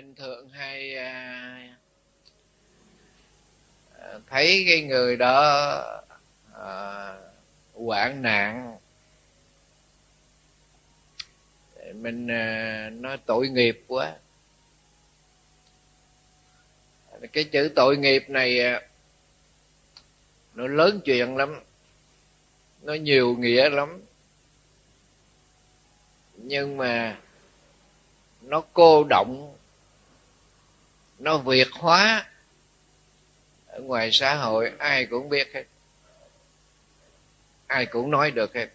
Minh thường hay à, à, thấy cái người đó à, hoạn nạn. Mình à, nói tội nghiệp quá. Cái chữ tội nghiệp này à, nó lớn chuyện lắm. Nó nhiều nghĩa lắm. Nhưng mà nó cô động nó việt hóa. Ở ngoài xã hội ai cũng biết hết. Ai cũng nói được hết.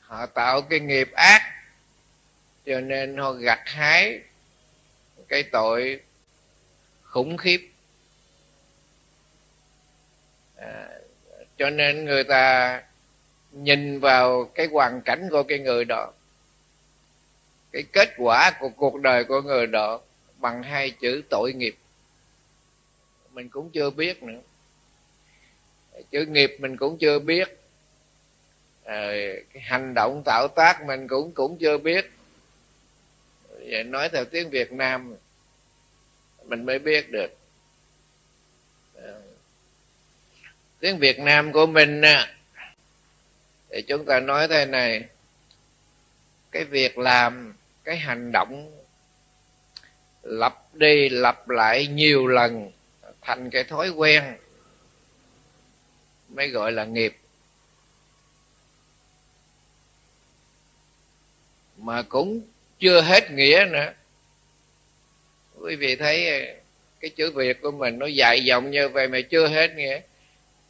Họ tạo cái nghiệp ác cho nên họ gặt hái cái tội khủng khiếp. À, cho nên người ta nhìn vào cái hoàn cảnh của cái người đó cái kết quả của cuộc đời của người đó bằng hai chữ tội nghiệp. Mình cũng chưa biết nữa. Chữ nghiệp mình cũng chưa biết. À, cái hành động tạo tác mình cũng cũng chưa biết. Vậy nói theo tiếng việt nam mình mới biết được. À, tiếng việt nam của mình thì chúng ta nói thế này. Cái việc làm cái hành động lặp đi lặp lại nhiều lần thành cái thói quen mới gọi là nghiệp. Mà cũng chưa hết nghĩa nữa. Quý vị thấy ờ, cái chữ việt của mình nó dài dòng như vậy mà chưa hết nghĩa.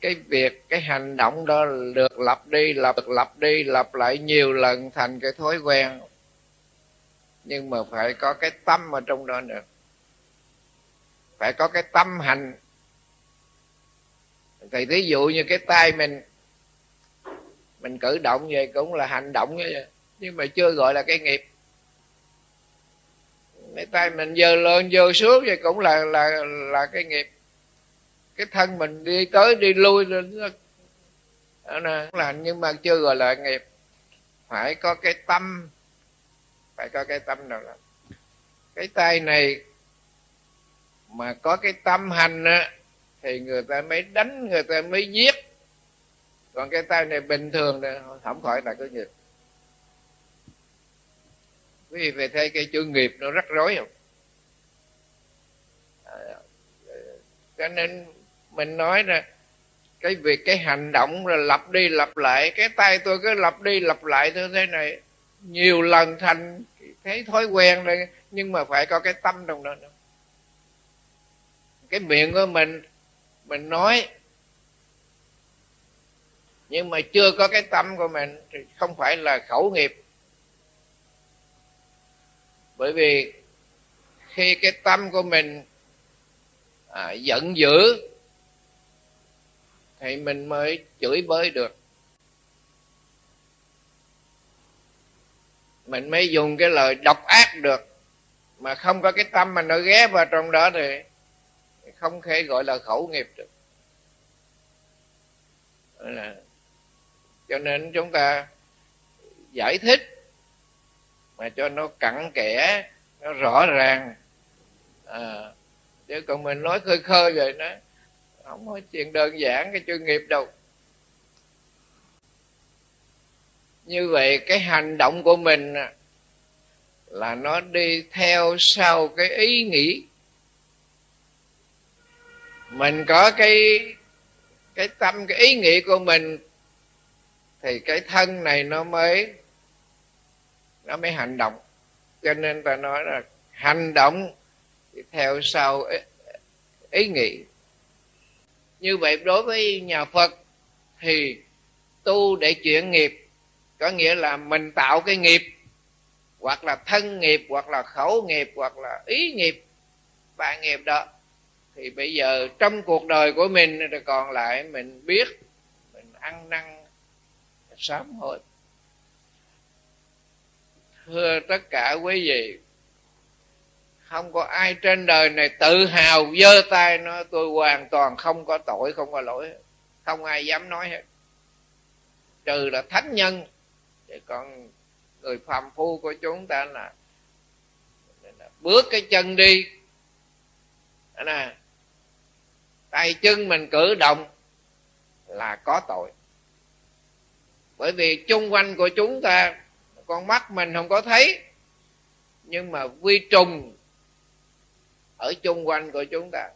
Cái việc, cái hành động đó được lặp đi, lặp lặp đi, lặp lại nhiều lần thành cái thói quen nhưng mà phải có cái tâm ở trong đó nữa. Phải có cái tâm hành. Thì ví dụ như cái tay mình mình cử động vậy cũng là hành động vậy. Nhưng mà chưa gọi là cái nghiệp. Cái tay mình dơ lên dơ xuống vậy cũng là là là cái nghiệp. Cái thân mình đi tới đi lui lên là nhưng mà chưa gọi là nghiệp. Phải có cái tâm phải có cái tâm nào đó cái tay này mà có cái tâm hành á, thì người ta mới đánh, người ta mới giết. Còn cái tay này bình thường thì không khỏi là cái nghiệp. Quý vị về thấy cái chữ nghiệp nó rắc rối không? À, ờ, cho nên mình nói là cái việc cái hành động là lặp đi lặp lại, cái tay tôi cứ lặp đi lặp lại như thế này nhiều lần thành thấy thói quen rồi nhưng mà phải có cái tâm trong đó. Nữa cái miệng của mình mình nói nhưng mà chưa có cái tâm của mình thì không phải là khẩu nghiệp. Bởi vì khi cái tâm của mình à, giận dữ thì mình mới chửi bới được. Mình mới dùng cái lời độc ác được. Mà không có cái tâm mà nó ghé vào trong đó thì không thể gọi là khẩu nghiệp được. Là cho nên chúng ta giải thích mà cho nó cặn kẽ nó rõ ràng. À, chứ còn mình nói khơi khơi vậy nó không có chuyện đơn giản cái chuyên nghiệp đâu. Như vậy cái hành động của mình là nó đi theo sau cái ý nghĩ. Mình có cái cái tâm cái ý nghĩ của mình thì cái thân này nó mới nó mới hành động. Cho nên ta nói là hành động theo sau ý, ý nghĩ. Như vậy đối với nhà phật thì tu để chuyển nghiệp có nghĩa là mình tạo cái nghiệp, hoặc là thân nghiệp, hoặc là khẩu nghiệp, hoặc là ý nghiệp, ba nghiệp đó. Thì bây giờ trong cuộc đời của mình thì còn lại mình biết, mình ăn năn sám hối. Thưa tất cả quý vị, không có ai trên đời này tự hào giơ tay nói tôi hoàn toàn không có tội, không có lỗi, không ai dám nói hết. Trừ là thánh nhân để con người phàm phu của chúng ta là bước cái chân đi. Nè. Tay chân mình cử động là có tội. Bởi vì chung quanh của chúng ta, con mắt mình không có thấy, nhưng mà vi trùng ở chung quanh của chúng ta.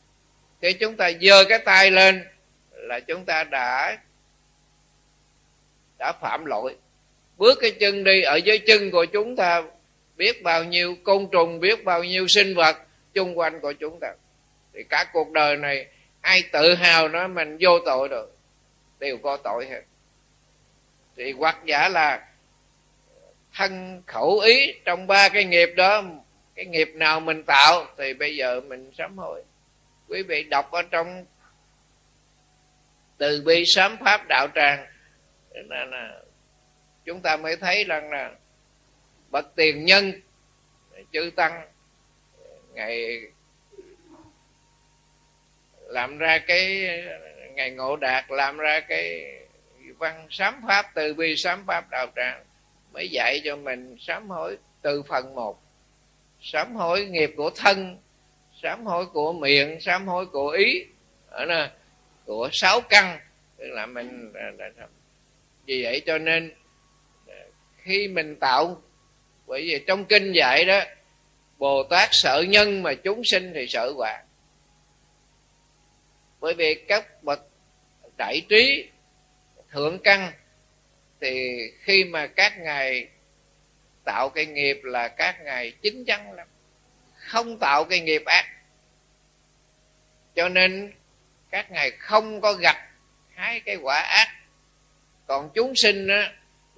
Khi chúng ta giơ cái tay lên là chúng ta đã đã phạm lỗi bước cái chân đi ở dưới chân của chúng ta biết bao nhiêu côn trùng biết bao nhiêu sinh vật chung quanh của chúng ta. Thì cả cuộc đời này ai tự hào nói mình vô tội được đều có tội hết. Thì hoặc giả là thân khẩu ý trong ba cái nghiệp đó cái nghiệp nào mình tạo thì bây giờ mình sám hối. Quý vị đọc ở trong từ bi sám pháp đạo tràng là, là chúng ta mới thấy rằng là bậc tiền nhân, chư tăng ngày làm ra cái ngày ngộ đạt làm ra cái văn sám pháp từ bi, sám pháp đạo tràng, mới dạy cho mình sám hối từ phần một. Sám hối nghiệp của thân, sám hối của miệng, sám hối của ý ở nè của sáu căn. Tức là mình vì vậy cho nên khi mình tạo, bởi vì trong kinh dạy đó, bồ tát sợ nhân mà chúng sinh thì sợ quả bởi vì các bậc đại trí, thượng căn, thì khi mà các ngài tạo cái nghiệp là các ngài chính chắn lắm. Không tạo cái nghiệp ác. Cho nên các ngài không có gặp hai cái quả ác. Còn chúng sinh á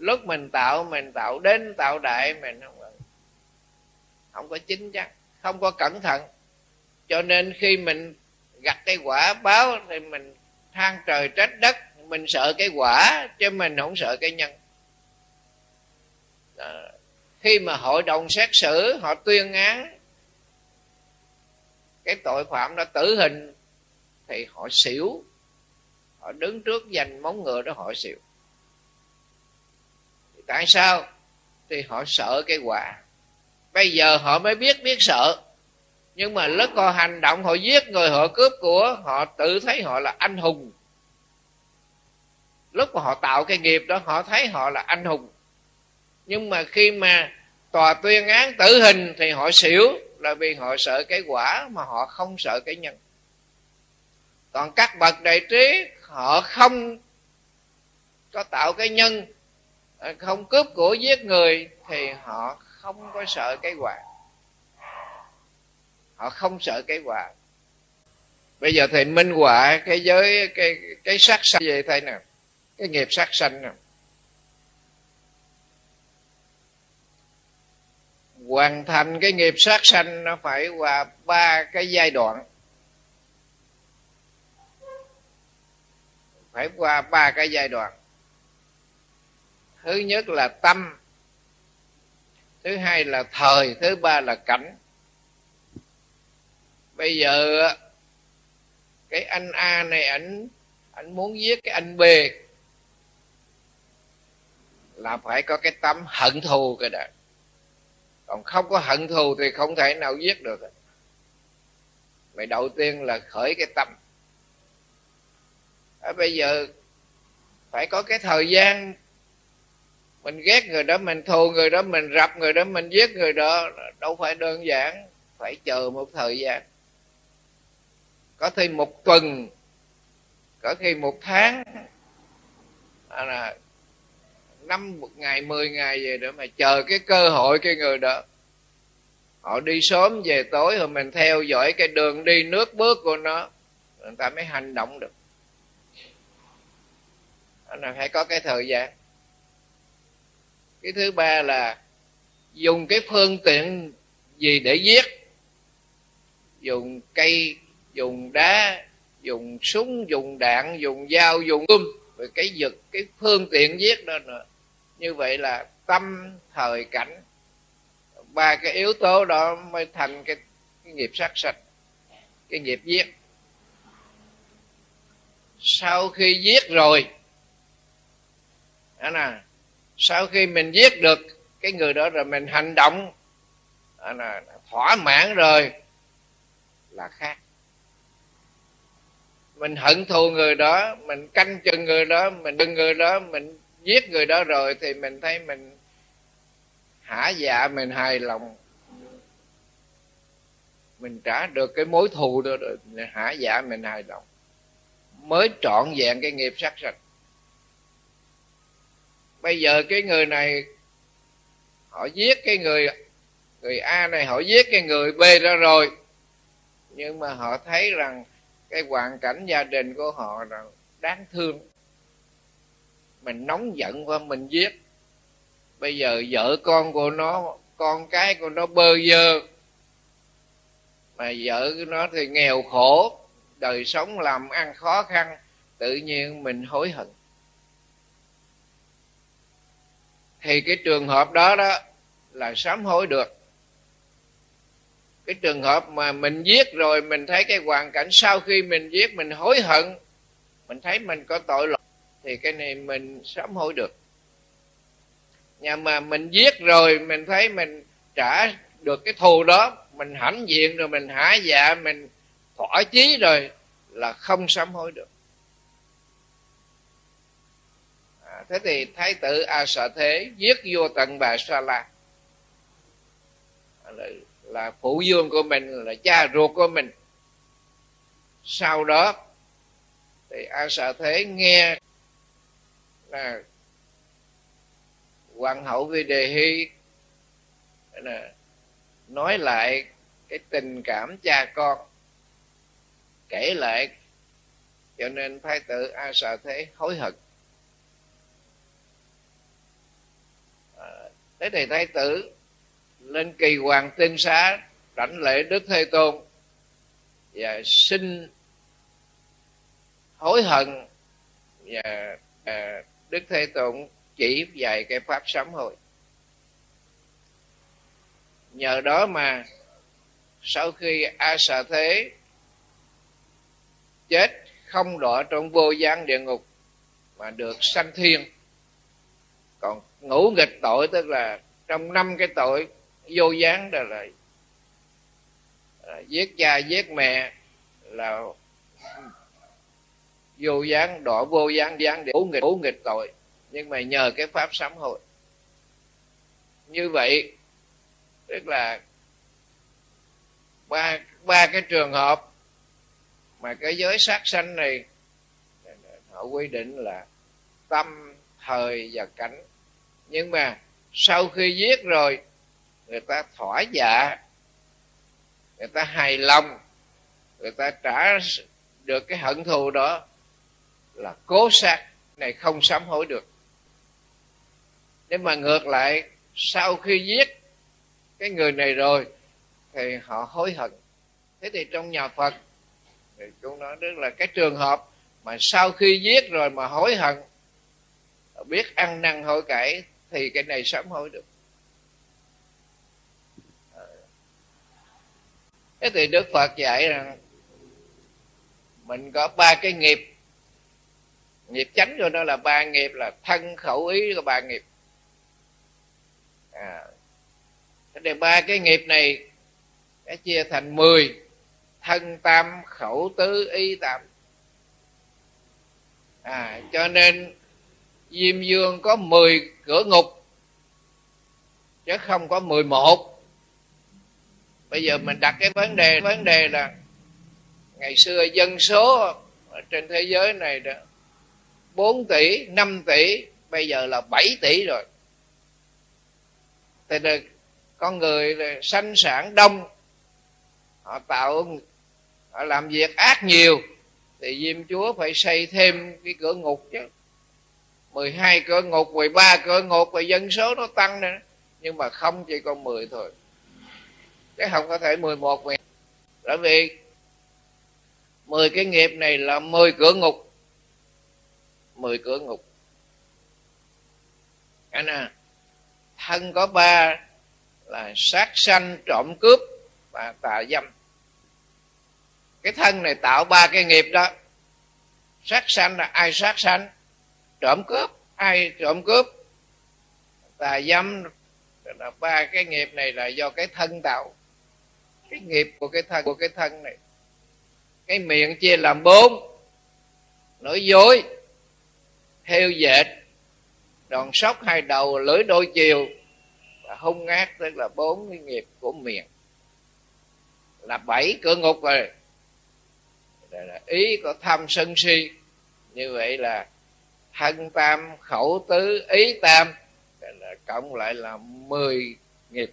lúc mình tạo mình tạo đến, tạo đại, mình không có không có chính chắc, không có cẩn thận. Cho nên khi mình gặt cái quả báo thì mình than trời trách đất, mình sợ cái quả chứ mình không sợ cái nhân. Đó. khi mà hội đồng xét xử, họ tuyên án, cái tội phạm đó tử hình thì họ xỉu. Họ đứng trước dành móng ngựa đó họ xỉu tại sao? Thì họ sợ cái quả. Bây giờ họ mới biết biết sợ. Nhưng mà lúc họ hành động, họ giết người, họ cướp của, họ tự thấy họ là anh hùng. Lúc mà họ tạo cái nghiệp đó, họ thấy họ là anh hùng. Nhưng mà khi mà tòa tuyên án tử hình thì họ xỉu là vì họ sợ cái quả mà họ không sợ cái nhân. Còn các bậc đại trí, họ không có tạo cái nhân. Ờ, không cướp của giết người thì họ không có sợ cái quả. Họ không sợ cái quả. Bây giờ thầy minh họa cái giới, cái cái sát sanh về thầy nè. Cái nghiệp sát sanh nè. Hoàn thành cái nghiệp sát sanh nó phải qua ba cái giai đoạn. Phải qua ba cái giai đoạn thứ nhất là tâm. Thứ hai là thời. Thứ ba là cảnh. Bây giờ cái anh a này ảnh ảnh muốn giết cái anh b. Là phải có cái tâm hận thù cái đó còn không có hận thù thì không thể nào giết được. Vậy đầu tiên là khởi cái tâm. À, bây giờ phải có cái thời gian mình ghét người đó mình thù người đó mình rập người đó mình giết người đó đâu phải đơn giản phải chờ một thời gian. Có khi một tuần có khi một tháng à, là năm một ngày mười ngày về nữa mà chờ cái cơ hội cái người đó. Họ đi sớm về tối rồi mình theo dõi cái đường đi nước bước của nó người ta mới hành động được. Là phải có cái thời gian cái thứ ba là dùng cái phương tiện gì để giết? Dùng cây dùng đá dùng súng dùng đạn dùng dao dùng gươm. Rồi cái giật cái phương tiện giết đó nữa như vậy là tâm thời cảnh. Ba cái yếu tố đó mới thành cái, cái nghiệp sát sạch cái nghiệp giết. Sau khi giết rồi đó nè sau khi mình giết được cái người đó rồi, mình hành động à, là thỏa mãn rồi, là khác. Mình hận thù người đó, mình canh chừng người đó, mình đừng người đó, mình giết người đó rồi thì mình thấy mình hả dạ mình hài lòng. Mình trả được cái mối thù đó rồi hả dạ mình hài lòng. Mới trọn vẹn cái nghiệp sát sạch bây giờ cái người này, họ giết cái người người a này, họ giết cái người b ra rồi. Nhưng mà họ thấy rằng cái hoàn cảnh gia đình của họ là đáng thương. Mình nóng giận qua mình giết. Bây giờ vợ con của nó, con cái của nó bơ vơ. Mà vợ của nó thì nghèo khổ, đời sống làm ăn khó khăn, tự nhiên mình hối hận. Thì cái trường hợp đó đó là sám hối được. Cái trường hợp mà mình giết rồi mình thấy cái hoàn cảnh sau khi mình giết mình hối hận, mình thấy mình có tội lỗi, thì cái này mình sám hối được. Nhưng mà mình giết rồi mình thấy mình trả được cái thù đó, mình hãnh diện rồi mình hả dạ mình thỏa chí rồi là không sám hối được à, thế thì thái tử a sợ thế giết vua tận bà sa la. Là, là phụ vương của mình là cha ruột của mình. Sau đó thì a sợ thế nghe là hoàng hậu vi đề hy nói lại cái tình cảm cha con kể lại. Cho nên thái tử a sợ thế hối hận à, thế thì thái tử lên kỳ hoàng tinh xá đảnh lễ đức thế tôn và xin hối hận và à, đức thế tôn chỉ dạy cái pháp sám hối. Nhờ đó mà sau khi a xà thế chết không đọa trong vô gian địa ngục mà được sanh thiên còn ngũ nghịch tội tức là trong năm cái tội vô gián đó là, giết cha giết mẹ là vô gián đỏ vô gián gián để ngũ nghịch ngũ nghịch tội. Nhưng mà nhờ cái pháp sám hối. Như vậy tức là ba ba cái trường hợp mà cái giới sát sanh này họ quy định là tâm thời và cảnh nhưng mà sau khi giết rồi, người ta thỏa dạ người ta hài lòng, người ta trả được cái hận thù đó là cố sát, này không sám hối được. Nếu mà ngược lại, sau khi giết cái người này rồi, thì họ hối hận. Thế thì trong nhà phật, thì chúng nói rất là cái trường hợp mà sau khi giết rồi mà hối hận, biết ăn năn hối cải thì cái này sám hối được. Ờ. Thế thì đức phật dạy rằng mình có ba cái nghiệp. Nghiệp chánh cho nó là ba nghiệp là thân khẩu ý là ba nghiệp. À, thế thì ba cái nghiệp này đã chia thành mười. Thân tam khẩu tứ ý tam à cho nên diêm dương có mười cửa ngục chứ không có mười một. Bây giờ mình đặt cái vấn đề vấn đề là ngày xưa dân số ở trên thế giới này đó 4 tỷ 5 tỷ bây giờ là 7 tỷ rồi. Thì được, con người là sanh sản đông họ tạo họ làm việc ác nhiều thì diêm chúa phải xây thêm cái cửa ngục chứ. 12 cửa ngục 13 cửa ngục và dân số nó tăng nữa nhưng mà không chỉ còn 10 thôi. Chứ không có thể 11 vì bởi vì 10 cái nghiệp này là 10 cửa ngục. 10 cửa ngục. Anh à thân có ba là sát sanh, trộm cướp và tà dâm. Cái thân này tạo ba cái nghiệp đó. Sát sanh là ai sát sanh? Trộm cướp, ai trộm cướp? Tà dâm. Là ba cái nghiệp này là do cái thân tạo. Cái nghiệp của cái thân, của cái thân này. Cái miệng chia làm bốn. Nói dối theo dệt, đòn sóc hai đầu, lưỡi đôi chiều. Và hung ác, tức là bốn cái nghiệp của miệng. Là bảy cửa ngục rồi. Là ý có tham sân si. Như vậy là thân tam, khẩu tứ, ý tam là cộng lại là mười nghiệp.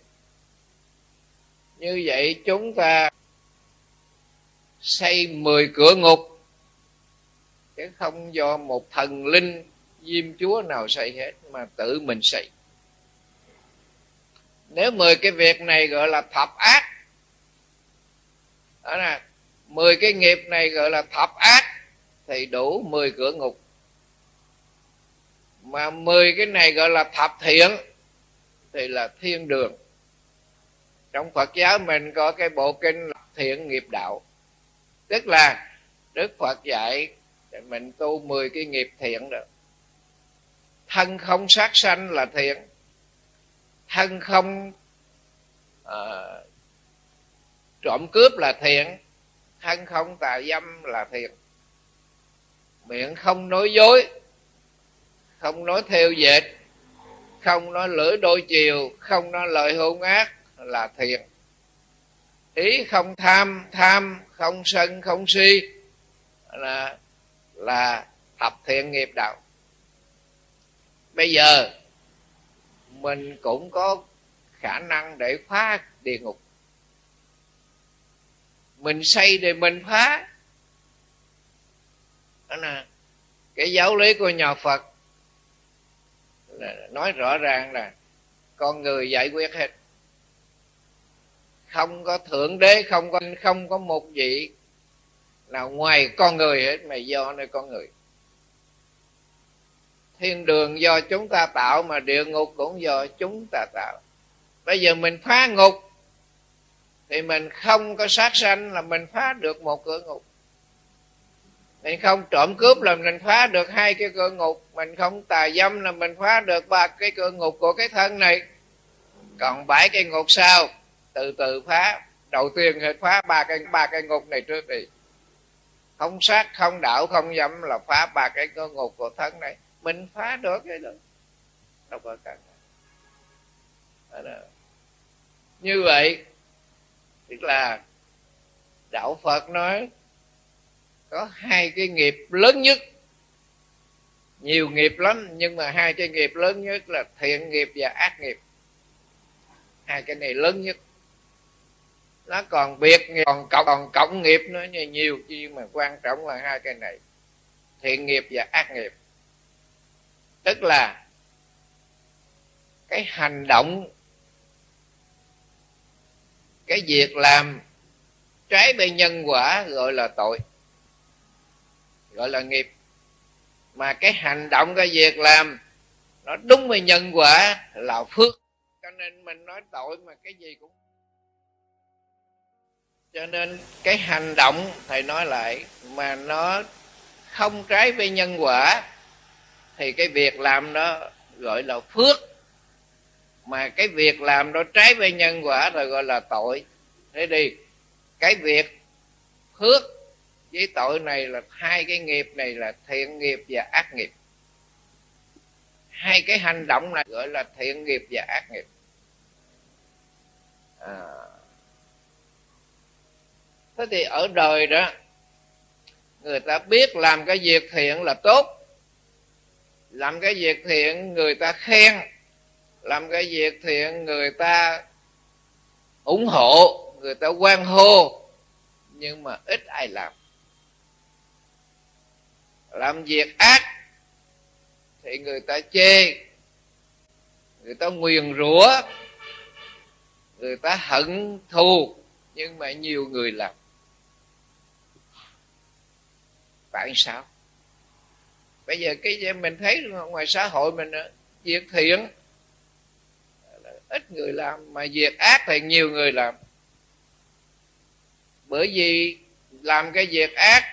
Như vậy chúng ta xây mười cửa ngục, chứ không do một thần linh diêm chúa nào xây hết mà tự mình xây. Nếu mười cái việc này gọi là thập ác, đó nè, mười cái nghiệp này gọi là thập ác, thì đủ mười cửa ngục mà mười cái này gọi là thập thiện thì là thiên đường. Trong phật giáo mình có cái bộ kinh thiện nghiệp đạo. Tức là đức phật dạy mình tu mười cái nghiệp thiện được thân không sát sanh là thiện. Thân không uh, trộm cướp là thiện. Thân không tà dâm là thiện. Miệng không nói dối không nói theo dệt, không nói lưỡi đôi chiều, không nói lời hung ác là thiện ý không tham tham không sân, không si là là thập thiện nghiệp đạo. Bây giờ mình cũng có khả năng để phá địa ngục. Mình xây để mình phá. Đó là cái giáo lý của nhà phật nói rõ ràng là con người giải quyết hết. Không có thượng đế, không có không có một vị nào ngoài con người hết, mà do nơi con người. Thiên đường do chúng ta tạo mà địa ngục cũng do chúng ta tạo. Bây giờ mình phá ngục, thì mình không có sát sanh là mình phá được một cửa ngục mình không trộm cướp là mình phá được hai cái cửa ngục. Mình không tà dâm là mình phá được ba cái cửa ngục của cái thân này. Còn bảy cái ngục sau, từ từ phá. Đầu tiên phải phá ba cái ba cái ngục này trước đi. Không sát, không đạo, không dâm là phá ba cái cửa ngục của thân này. Mình phá được cái đó. Đâu có cần. Như vậy, tức là đạo phật nói có hai cái nghiệp lớn nhất. Nhiều nghiệp lắm nhưng mà hai cái nghiệp lớn nhất là thiện nghiệp và ác nghiệp. Hai cái này lớn nhất. Nó còn biệt còn cộng còn cộng nghiệp nữa nhiều, nhiều nhưng mà quan trọng là hai cái này. Thiện nghiệp và ác nghiệp. Tức là cái hành động cái việc làm trái với nhân quả gọi là tội gọi là nghiệp. Mà cái hành động, cái việc làm, nó đúng với nhân quả là phước. Cho nên mình nói tội mà cái gì cũng cho nên cái hành động, thầy nói lại, mà nó không trái với nhân quả, thì cái việc làm đó gọi là phước. Mà cái việc làm đó trái với nhân quả rồi gọi là tội. Thế đi, cái việc phước với tội này là hai cái nghiệp này là thiện nghiệp và ác nghiệp. Hai cái hành động này gọi là thiện nghiệp và ác nghiệp. À. thế thì ở đời đó, người ta biết làm cái việc thiện là tốt. Làm cái việc thiện, người ta khen. Làm cái việc thiện, người ta ủng hộ, người ta quan hô. Nhưng mà ít ai làm làm việc ác, thì người ta chê, người ta nguyền rủa, người ta hận thù, nhưng mà nhiều người làm. Tại sao? Bây giờ cái gì mình thấy ngoài xã hội mình ờ, việc thiện ít người làm, mà việc ác thì nhiều người làm. Bởi vì làm cái việc ác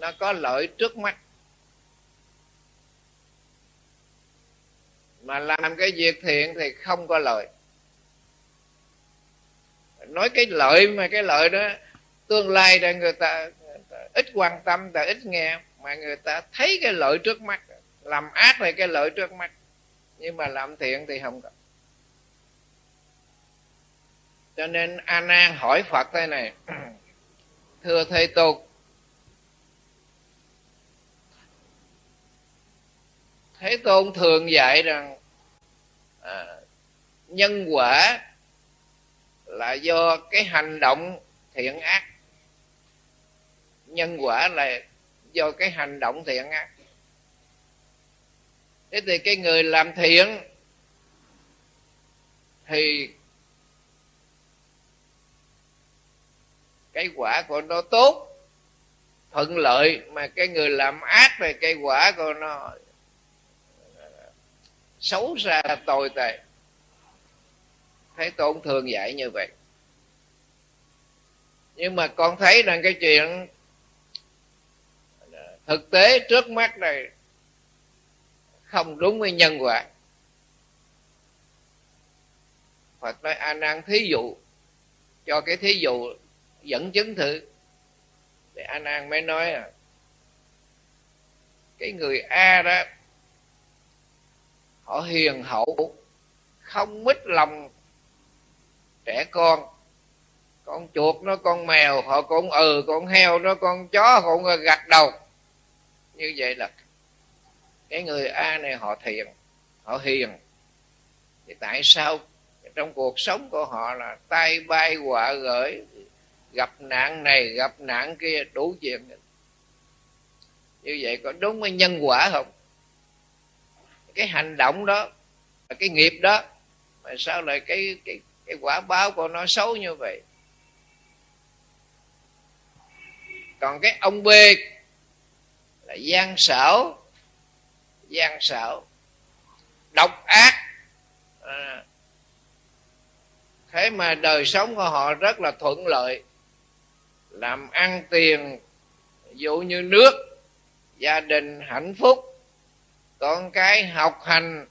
nó có lợi trước mắt. Mà làm cái việc thiện thì không có lợi. Nói cái lợi mà cái lợi đó tương lai là người ta, người ta ít quan tâm ta ít nghe mà người ta thấy cái lợi trước mắt làm ác là cái lợi trước mắt. Nhưng mà làm thiện thì không có. Cho nên a nan hỏi phật thế này thưa thầy tục thế tôn thường dạy rằng à, nhân quả là do cái hành động thiện ác. Nhân quả là do cái hành động thiện ác. Thế thì cái người làm thiện thì cái quả của nó tốt thuận lợi mà cái người làm ác về cái quả của nó xấu xa tồi tệ thấy tôn thường dạy như vậy. Nhưng mà con thấy rằng cái chuyện thực tế trước mắt này không đúng với nhân quả. Phật nói, A Nan thí dụ, cho cái thí dụ dẫn chứng thử. Thì A Nan mới nói à cái người A đó họ hiền hậu, không mít lòng trẻ con. Con chuột nó, con mèo, họ cũng ừ con heo nó, con chó, họ cũng gạch đầu. Như vậy là cái người a này họ thiện họ hiền. Thì tại sao trong cuộc sống của họ là tay bay quả gửi, gặp nạn này, gặp nạn kia, đủ chuyện. Như vậy có đúng với nhân quả không? Cái hành động đó cái nghiệp đó mà sao lại cái cái cái quả báo của nó xấu như vậy? Còn cái ông b là gian xảo gian xảo độc ác. À, thế mà đời sống của họ rất là thuận lợi làm ăn tiền dụ như nước gia đình hạnh phúc con cái học hành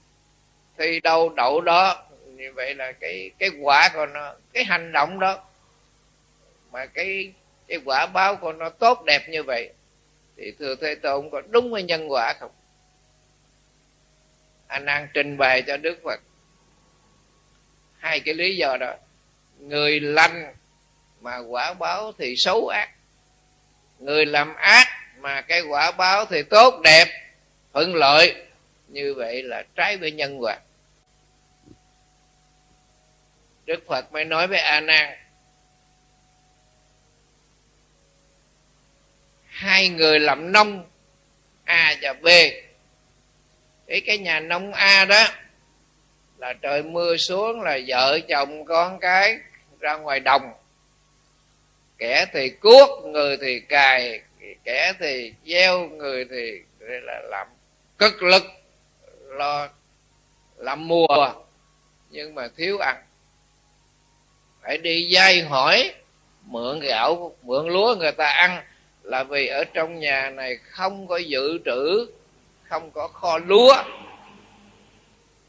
thì đâu đậu đó. Như vậy là cái cái quả của nó, cái hành động đó. Mà cái cái quả báo của nó tốt đẹp như vậy, thì thưa thế tôn có đúng với nhân quả không? Anh đang trình bày cho đức phật hai cái lý do đó. Người lành mà quả báo thì xấu ác. Người làm ác mà cái quả báo thì tốt đẹp thuận lợi. Như vậy là trái với nhân quả. Đức phật mới nói với a nan hai người làm nông, a và b. Cái cái nhà nông a đó là trời mưa xuống là vợ chồng con cái ra ngoài đồng. Kẻ thì cuốc, người thì cài kẻ thì gieo, người thì là làm cực lực lo làm mùa, nhưng mà thiếu ăn. Phải đi dây hỏi, mượn gạo, mượn lúa người ta ăn, là vì ở trong nhà này không có dự trữ, không có kho lúa.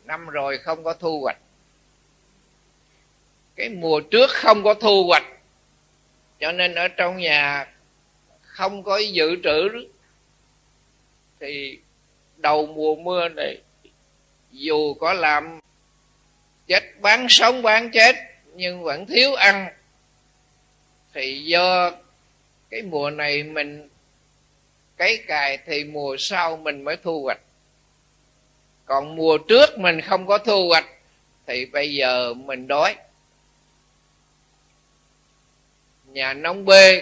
Năm rồi không có thu hoạch. Cái mùa trước không có thu hoạch, cho nên ở trong nhà không có dự trữ, thì đầu mùa mưa này, dù có làm chết, bán sống, bán chết, nhưng vẫn thiếu ăn, thì do cái mùa này mình cấy cài thì mùa sau mình mới thu hoạch. Còn mùa trước mình không có thu hoạch, thì bây giờ mình đói. Nhà nông bê,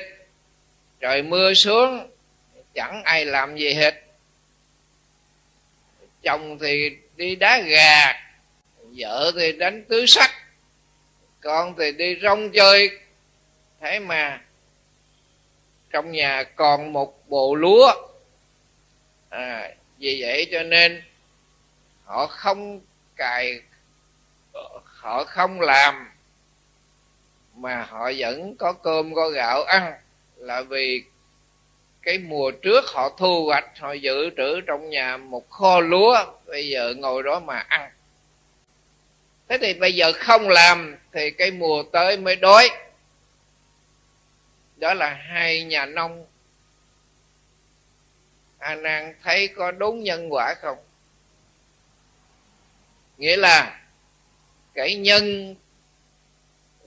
trời mưa xuống, chẳng ai làm gì hết chồng thì đi đá gà vợ thì đánh tứ sắc con thì đi rong chơi. Thế mà trong nhà còn một bộ lúa. À, vì vậy cho nên họ không cài họ không làm mà họ vẫn có cơm có gạo ăn là vì cái mùa trước họ thu hoạch, họ dự trữ trong nhà một kho lúa, bây giờ ngồi đó mà ăn. Thế thì bây giờ không làm thì cái mùa tới mới đói. Đó là hai nhà nông. À, A nan thấy có đúng nhân quả không? Nghĩa là cái nhân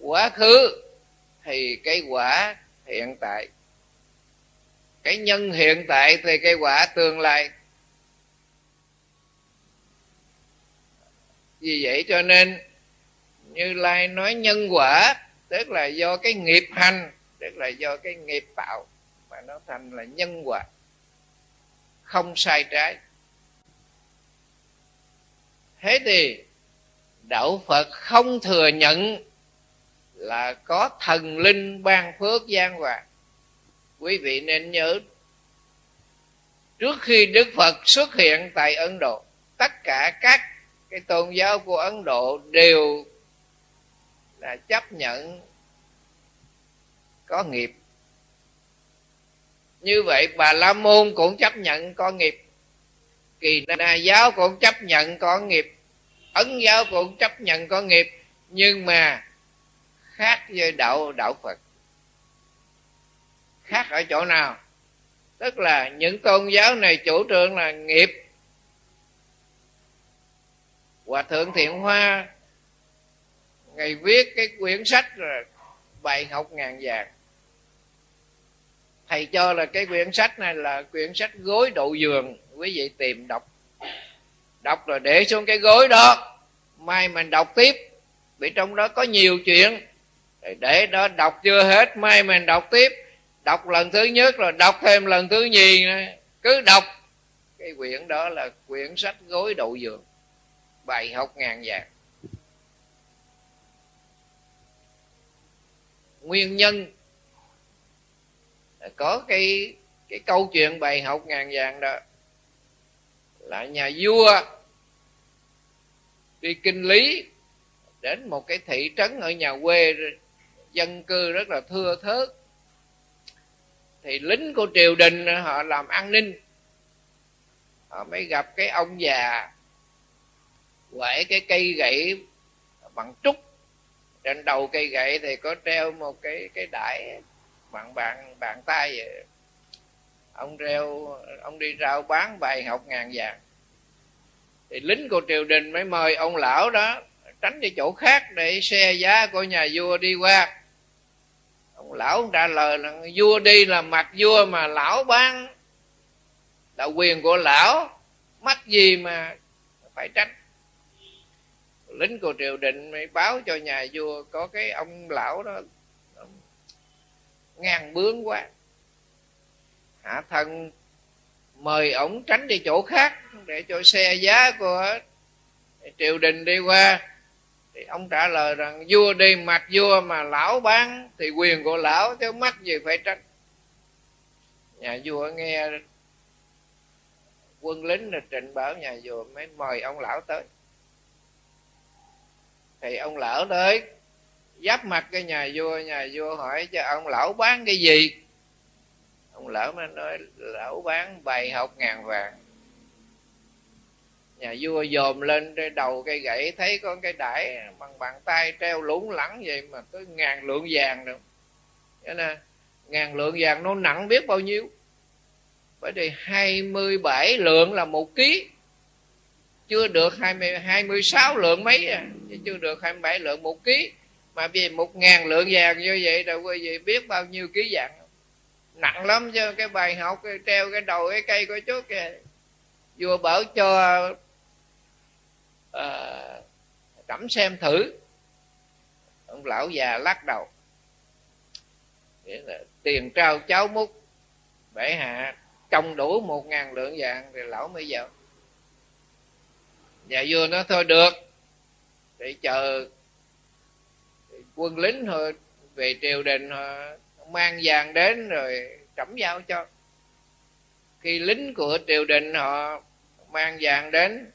quá khứ thì cái quả hiện tại cái nhân hiện tại thì cái quả tương lai. Vì vậy cho nên, như lai nói nhân quả, tức là do cái nghiệp hành, tức là do cái nghiệp tạo, mà nó thành là nhân quả. Không sai trái. Thế thì, đạo phật không thừa nhận là có thần linh ban phước gian hòa quý vị nên nhớ, trước khi đức phật xuất hiện tại ấn độ, tất cả các cái tôn giáo của ấn độ đều là chấp nhận có nghiệp. Như vậy, bà la môn cũng chấp nhận có nghiệp, kỳ na giáo cũng chấp nhận có nghiệp, ấn giáo cũng chấp nhận có nghiệp, nhưng mà khác với đạo đạo phật khác ở chỗ nào. Tức là những tôn giáo này chủ trương là nghiệp. Hòa thượng thiện hoa, ngày viết cái quyển sách là bài học ngàn vàng. Thầy cho là cái quyển sách này là quyển sách gối đậu giường, quý vị tìm đọc. Đọc rồi để xuống cái gối đó, mai mình đọc tiếp. Vì trong đó có nhiều chuyện. Để đó đọc chưa hết, mai mình đọc tiếp đọc lần thứ nhất rồi đọc thêm lần thứ nhì cứ đọc. Cái quyển đó là quyển sách gối đậu giường. Bài học ngàn vàng. Nguyên nhân có cái cái câu chuyện bài học ngàn vàng đó là nhà vua đi kinh lý đến một cái thị trấn ở nhà quê dân cư rất là thưa thớt thì lính của triều đình, họ làm an ninh. Họ mới gặp cái ông già quẩy cái cây gậy bằng trúc. Trên đầu cây gậy thì có treo một cái cái đải bằng bàn bàn tay vậy. Ông treo, ông đi rao bán bài học ngàn vàng. Thì lính của triều đình mới mời ông lão đó tránh đi chỗ khác để xe giá của nhà vua đi qua ông lão trả lời là, vua đi là mặt vua mà lão ban. Là quyền của lão mắc gì mà phải tránh? Lính của triều đình mới báo cho nhà vua có cái ông lão đó ngang bướng quá. Hạ thần mời ổng tránh đi chỗ khác để cho xe giá của triều đình đi qua thì ông trả lời rằng, vua đi mặt vua mà lão bán thì quyền của lão chứ mắc gì phải trách. Nhà vua nghe quân lính là trình báo, nhà vua mới mời ông lão tới. Thì ông lão tới giáp mặt cái nhà vua nhà vua hỏi cho ông lão bán cái gì? Ông lão mới nói, lão bán bài học ngàn vàng nhà vua dòm lên trên đầu cây gậy thấy có cái đải bằng bàn tay treo lủng lẳng vậy mà tới ngàn lượng vàng được cho nên ngàn lượng vàng nó nặng biết bao nhiêu? Bởi vì 27 lượng là một ký. Chưa được 20, 26 lượng mấy à? Chứ chưa được 27 lượng một ký. Mà vì một ngàn lượng vàng như vậy rồi quý vị biết bao nhiêu ký vàng. Nặng lắm chứ cái bài học cái treo cái đầu cái cây của chú kìa. Vua bảo cho Ờ, à, cẩm xem thử. Ông lão già lắc đầu. Nghĩa là tiền trao cháu múc bể hạ trồng đủ một ngàn lượng vàng thì lão mới vào. Nhà vua nó thôi được để chờ quân lính thôi về triều đình mang vàng đến rồi trẫm giao cho. Khi lính của triều đình họ mang vàng đến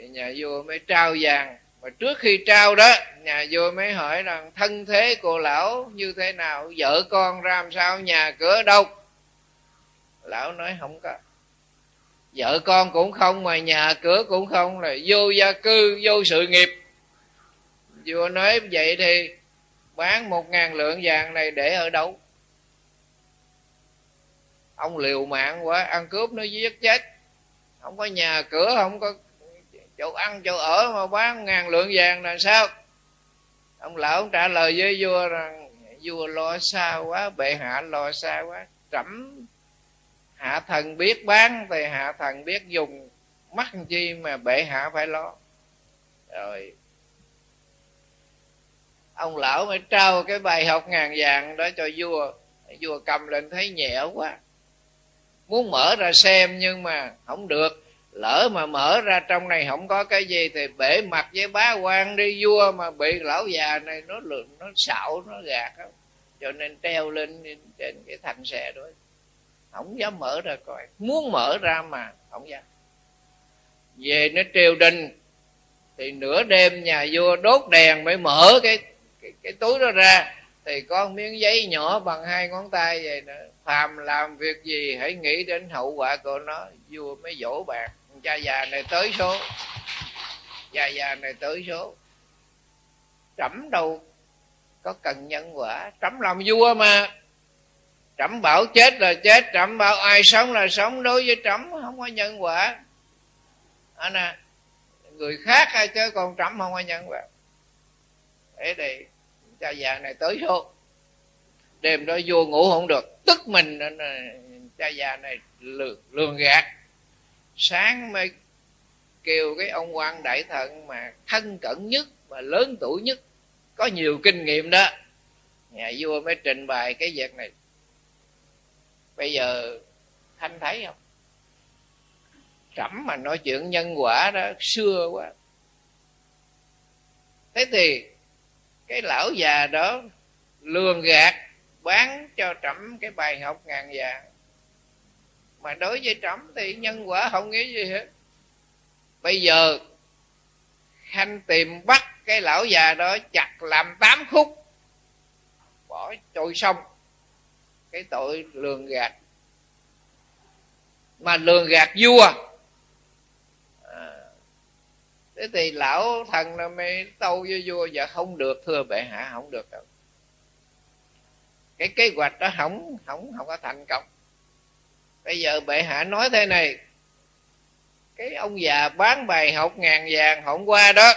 thì nhà vua mới trao vàng. Mà trước khi trao đó, nhà vua mới hỏi rằng, thân thế cô lão như thế nào? Vợ con ra làm sao? Nhà cửa đâu? Lão nói, không có. Vợ con cũng không, mà nhà cửa cũng không. Là vô gia cư, vô sự nghiệp. Vua nói, vậy thì bán một ngàn lượng vàng này để ở đâu? Ông liều mạng quá, ăn cướp nó giết chết. Không có nhà cửa, không có chỗ ăn, chỗ ở mà bán ngàn lượng vàng là sao? Ông lão ông trả lời với vua rằng, vua lo xa quá, bệ hạ lo xa quá. Trẫm hạ thần biết bán, thì hạ thần biết dùng. Mắc chi mà bệ hạ phải lo? Rồi, ông lão mới trao cái bài học ngàn vàng đó cho vua. Vua cầm lên thấy nhẹ quá. Muốn mở ra xem nhưng mà không được lỡ mà mở ra trong này không có cái gì thì bể mặt với bá quan đi vua mà bị lão già này nó lượn nó xạo nó gạt đó. cho nên treo lên trên cái thành xe đó. Không dám mở ra coi. Muốn mở ra mà không dám. Về nó triều đình thì nửa đêm nhà vua đốt đèn mới mở cái cái, cái túi đó ra. Thì có miếng giấy nhỏ bằng hai ngón tay vậy nữa phàm làm việc gì hãy nghĩ đến hậu quả của nó. Vua mới dỗ bạn cha già này tới số. Cha già này tới số. Trẫm đâu có cần nhân quả. Trẫm làm vua mà. Trẫm bảo chết là chết. Trẫm bảo ai sống là sống. Đối với trẫm không có nhân quả. Anh à người khác hay chứ còn trẫm không có nhân quả. Thế thì cha già này tới số. Đêm đó vua ngủ không được. Tức mình cha già này lường, lường gạt sáng mới kêu cái ông quan đại thần mà thân cận nhất và lớn tuổi nhất, có nhiều kinh nghiệm đó. Nhà vua mới trình bày cái việc này. Bây giờ thanh thấy không? Trẫm mà nói chuyện nhân quả đó, xưa quá. Thế thì cái lão già đó lường gạt, bán cho trẫm cái bài học ngàn vàng mà đối với trẫm thì nhân quả không nghĩ gì hết. Bây giờ khanh tìm bắt cái lão già đó chặt làm tám khúc bỏ trôi sông. Cái tội lường gạt. Mà lường gạt vua. À, thế thì lão thần là mới tâu với vua và không được thưa bệ hạ không được đâu. Cái kế hoạch đó không không không có thành công bây giờ bệ hạ nói thế này. Cái ông già bán bài học ngàn vàng hôm qua đó,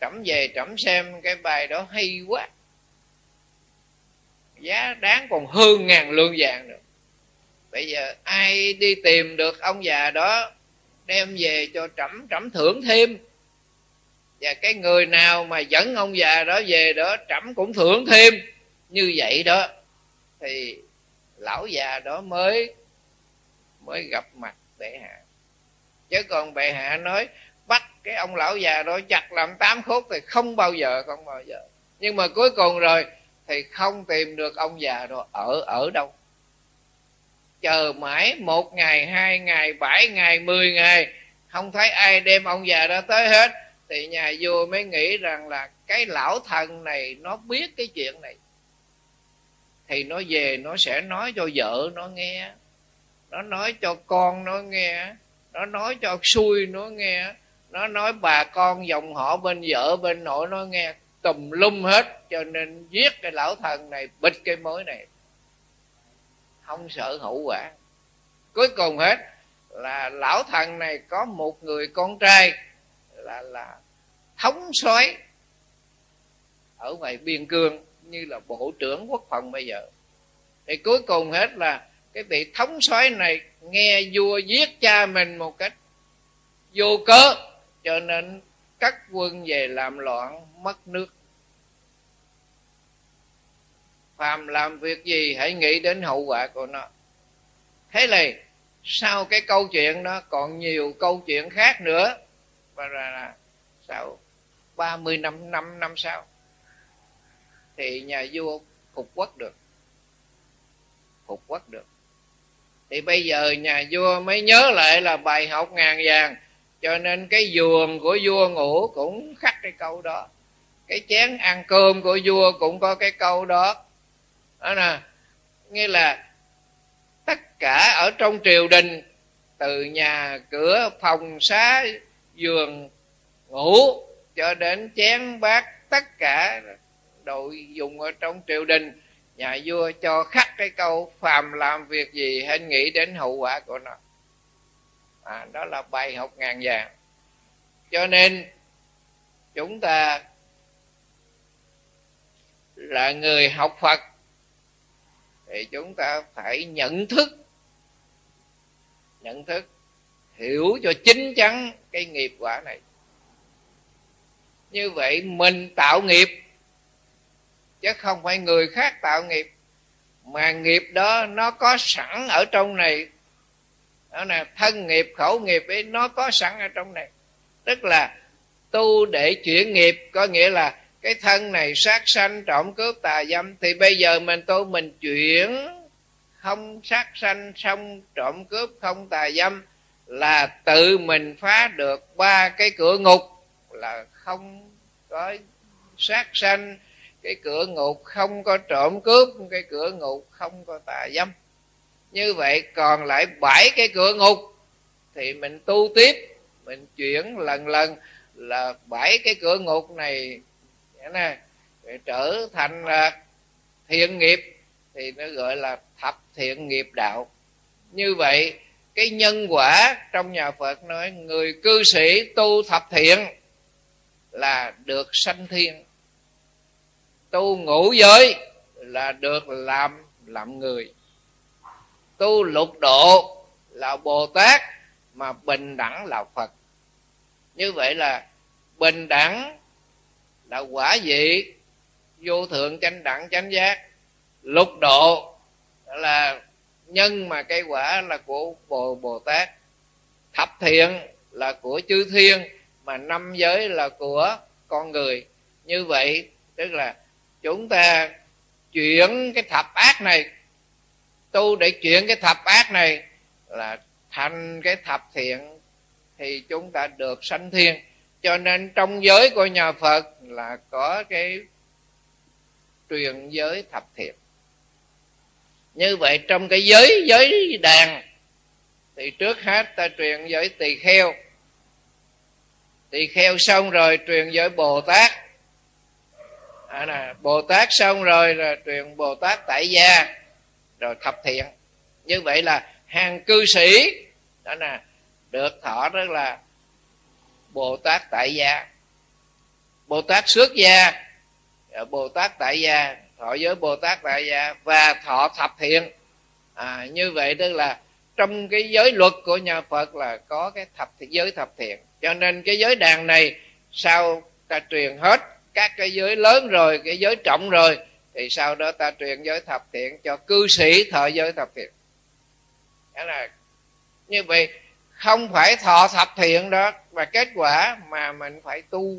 trẫm về trẫm xem cái bài đó hay quá. Giá đáng còn hơn ngàn lương vàng nữa. Bây giờ ai đi tìm được ông già đó, đem về cho trẫm trẫm thưởng thêm. Và cái người nào mà dẫn ông già đó về đó, trẫm cũng thưởng thêm. Như vậy đó, thì lão già đó mới mới gặp mặt bệ hạ. Chứ còn bệ hạ nói, bắt cái ông lão già đó chặt làm tám khúc thì không bao giờ, không bao giờ. Nhưng mà cuối cùng rồi thì không tìm được ông già đó ở ở đâu. Chờ mãi một ngày, hai ngày, bảy ngày, mười ngày, không thấy ai đem ông già đó tới hết, thì nhà vua mới nghĩ rằng là cái lão thần này nó biết cái chuyện này thì nó về, nó sẽ nói cho vợ nó nghe. Nó nói cho con nó nghe. Nó nói cho xui nó nghe. Nó nói bà con dòng họ bên vợ, bên nội nó nghe. Tùm lum hết. Cho nên giết cái lão thần này, bịt cái mối này. Không sợ hậu quả. Cuối cùng hết, là lão thần này có một người con trai là là thống soái ở ngoài biên cương như là bộ trưởng quốc phòng bây giờ. Thì cuối cùng hết là cái vị thống soái này nghe vua giết cha mình một cách vô cớ cho nên cắt quân về làm loạn mất nước. Phàm làm việc gì hãy nghĩ đến hậu quả của nó. Thế này sau cái câu chuyện đó còn nhiều câu chuyện khác nữa. Và là, là sau 30 năm năm năm sau thì nhà vua phục quốc được. Phục quốc được. Thì bây giờ nhà vua mới nhớ lại là bài học ngàn vàng. Cho nên cái giường của vua ngủ cũng khắc cái câu đó. Cái chén ăn cơm của vua cũng có cái câu đó. Đó nè. Nghĩa là tất cả ở trong triều đình, từ nhà cửa phòng xá, giường ngủ, cho đến chén bát, tất cả đội dùng ở trong triều đình. Nhà vua cho khắc cái câu phàm làm việc gì hãy nghĩ đến hậu quả của nó. À, đó là bài học ngàn vàng. Cho nên chúng ta là người học phật thì chúng ta phải nhận thức nhận thức hiểu cho chính chắn cái nghiệp quả này. Như vậy mình tạo nghiệp chứ không phải người khác tạo nghiệp. Mà nghiệp đó nó có sẵn ở trong này. Đó là thân nghiệp, khẩu nghiệp ấy, nó có sẵn ở trong này. Tức là tu để chuyển nghiệp, có nghĩa là cái thân này sát sanh, trộm cướp, tà dâm, thì bây giờ mình tu mình chuyển, không sát sanh xong trộm cướp, không tà dâm, là tự mình phá được ba cái cửa ngục, là không có sát sanh cái cửa ngục không có trộm cướp, cái cửa ngục không có tà dâm. Như vậy còn lại bảy cái cửa ngục thì mình tu tiếp, mình chuyển lần lần là bảy cái cửa ngục này nè trở thành là thiện nghiệp thì nó gọi là thập thiện nghiệp đạo. Như vậy, cái nhân quả trong nhà phật nói, người cư sĩ tu thập thiện là được sanh thiên tu ngũ giới là được làm làm người. Tu lục độ là bồ tát, mà bình đẳng là phật. Như vậy là bình đẳng là quả vị vô thượng chánh đẳng chánh giác. Lục độ là nhân mà cây quả là của bồ bồ tát. Thập thiện là của chư thiên, mà năm giới là của con người. Như vậy, tức là chúng ta chuyển cái thập ác này, tu để chuyển cái thập ác này là thành cái thập thiện thì chúng ta được sanh thiên. Cho nên trong giới của nhà phật là có cái truyền giới thập thiện. Như vậy trong cái giới giới đàn thì trước hết ta truyền giới tỳ kheo. Tỳ kheo xong rồi truyền giới bồ tát à, nè, bồ tát xong rồi là truyền bồ tát tại gia rồi thập thiện. Như vậy là hàng cư sĩ đó là được thọ rất là bồ tát tại gia. Bồ tát xuất gia bồ tát tại gia thọ giới bồ tát tại gia và thọ thập thiện. À, như vậy tức là trong cái giới luật của nhà phật là có cái thập giới thập thiện. Cho nên cái giới đàn này sau ta truyền hết các cái giới lớn rồi, cái giới trọng rồi, thì sau đó ta truyền giới thập thiện cho cư sĩ thọ giới thập thiện. Đó là như vậy, không phải thọ thập thiện đó và kết quả mà mình phải tu.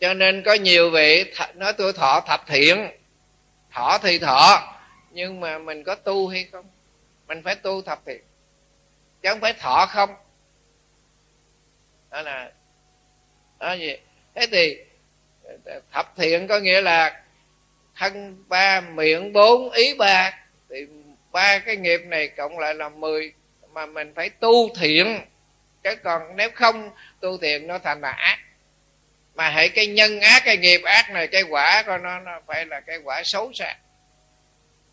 Cho nên có nhiều vị nói tôi thọ thập thiện, thọ thì thọ, nhưng mà mình có tu hay không? Mình phải tu thập thiện, chứ không phải thọ không. Đó là, đó gì? Thế thì ờ, thập thiện có nghĩa là thân ba, miệng bốn, ý ba. Thì ba cái nghiệp này cộng lại là mười. Mà mình phải tu thiện. Chứ còn nếu không tu thiện nó thành là ác. Mà hãy cái nhân ác, cái nghiệp ác này, cái quả của nó nó phải là cái quả xấu xa.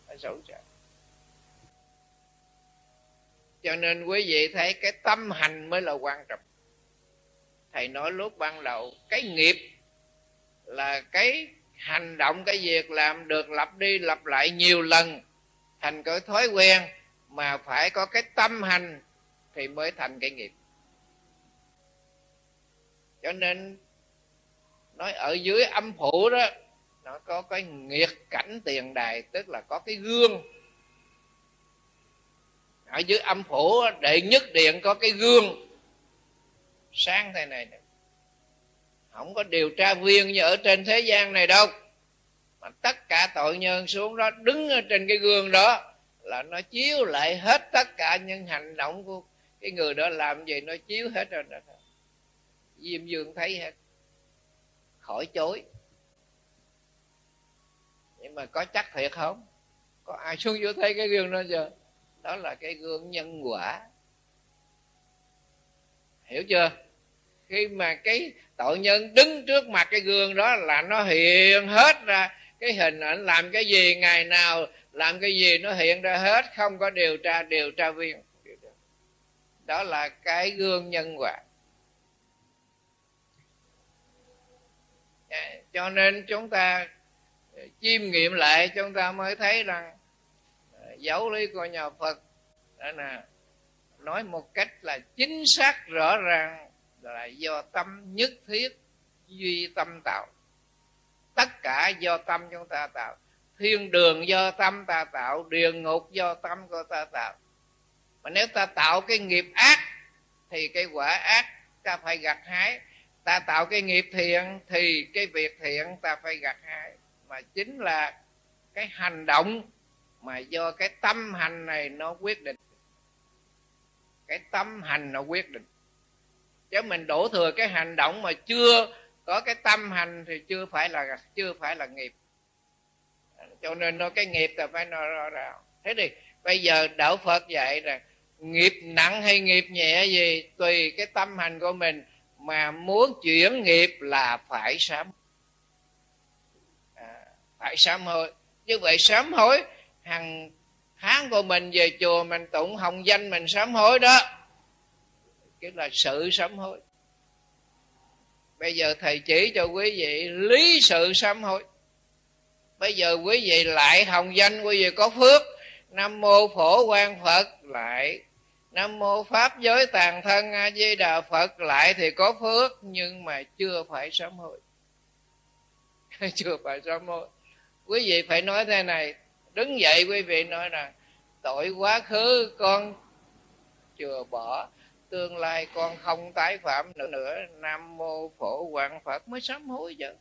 Phải xấu xa. Cho nên quý vị thấy cái tâm hành mới là quan trọng thầy nói lúc ban đầu, cái nghiệp là cái hành động, cái việc làm được lặp đi lặp lại nhiều lần, thành cái thói quen, mà phải có cái tâm hành thì mới thành cái nghiệp. Cho nên nói ở dưới âm phủ đó, nó có cái nghiệt cảnh tiền đài, tức là có cái gương. Ở dưới âm phủ đệ nhất điện có cái gương sáng thế này không có điều tra viên như ở trên thế gian này đâu. Mà tất cả tội nhân xuống đó đứng ở trên cái gương đó là nó chiếu lại hết tất cả những hành động của cái người đó làm gì, nó chiếu hết rồi đó. Diêm dương thấy hết. Khỏi chối. Nhưng mà có chắc thiệt không? Có ai xuống vô thấy cái gương đó chưa? Đó là cái gương nhân quả hiểu chưa? Khi mà cái tội nhân đứng trước mặt cái gương đó là nó hiện hết ra. Cái hình ảnh làm cái gì, ngày nào làm cái gì nó hiện ra hết. Không có điều tra điều tra viên. Đó là cái gương nhân quả. Dạ, cho nên chúng ta chiêm nghiệm lại, chúng ta mới thấy rằng à, giáo lý của nhà phật đó là nói một cách là chính xác rõ ràng là do tâm nhất thiết duy tâm tạo. Tất cả do tâm chúng ta tạo. Thiên đường do tâm ta tạo, địa ngục do tâm của ta tạo. Mà nếu ta tạo cái nghiệp ác, thì cái quả ác ta phải gặt hái. Ta tạo cái nghiệp thiện, thì cái việc thiện ta phải gặt hái. Mà chính là cái hành động mà do cái tâm hành này nó quyết định cái tâm hành nó quyết định. Chứ mình đổ thừa cái hành động mà chưa có cái tâm hành thì chưa phải là chưa phải là nghiệp. Cho nên nó cái nghiệp là phải nói rõ ràng. Thế thì bây giờ đạo phật dạy rằng nghiệp nặng hay nghiệp nhẹ gì tùy cái tâm hành của mình. Mà muốn chuyển nghiệp là phải sám à, phải sám hối. Như vậy sám hối hàng tháng của mình về chùa mình tụng hồng danh mình sám hối đó. Cái là sự sám hối. Bây giờ thầy chỉ cho quý vị lý sự sám hối. Bây giờ quý vị lại hồng danh, quý vị có phước. Nam mô phổ quan phật lại. Nam mô pháp giới tàn thân a di đà phật lại thì có phước, nhưng mà chưa phải sám hối. Chưa phải sám hối. Quý vị phải nói thế này đứng dậy quý vị nói rằng, tội quá khứ, con chừa bỏ. Tương lai con không tái phạm nữa. Nữa nam mô phổ quang phật mới sám hối chứ.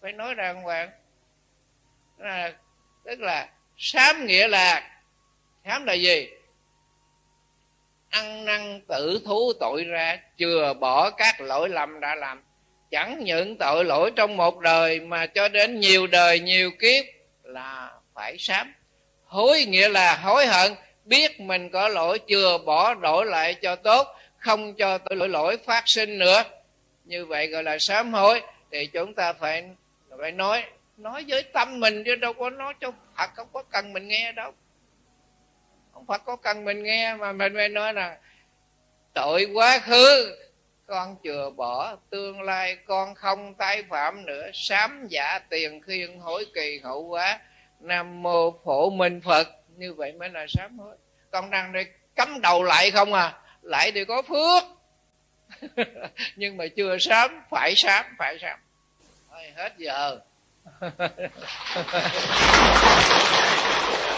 Phải nói rằng, hoàng, là, tức là sám nghĩa là, sám là gì? Ăn năn tự thú tội ra, chừa bỏ các lỗi lầm đã làm. Chẳng những tội lỗi trong một đời mà cho đến nhiều đời nhiều kiếp là phải sám. Hối nghĩa là hối hận, biết mình có lỗi chưa bỏ đổi lại cho tốt, không cho tội lỗi lỗi phát sinh nữa. Như vậy gọi là sám hối, thì chúng ta phải phải nói nói với tâm mình chứ đâu có nói cho Phật, không có cần mình nghe đâu. Không Phật có cần mình nghe mà mình phải nói là, tội quá khứ con chừa bỏ, tương lai con không tái phạm nữa. Sám giả tiền khiên hối kỳ hậu quá nam mô phổ minh phật. Như vậy mới là sám hối. Con đang đây cắm đầu lại không à? Lại thì có phước. Nhưng mà chưa sám, phải sám phải sám. Thôi, hết giờ.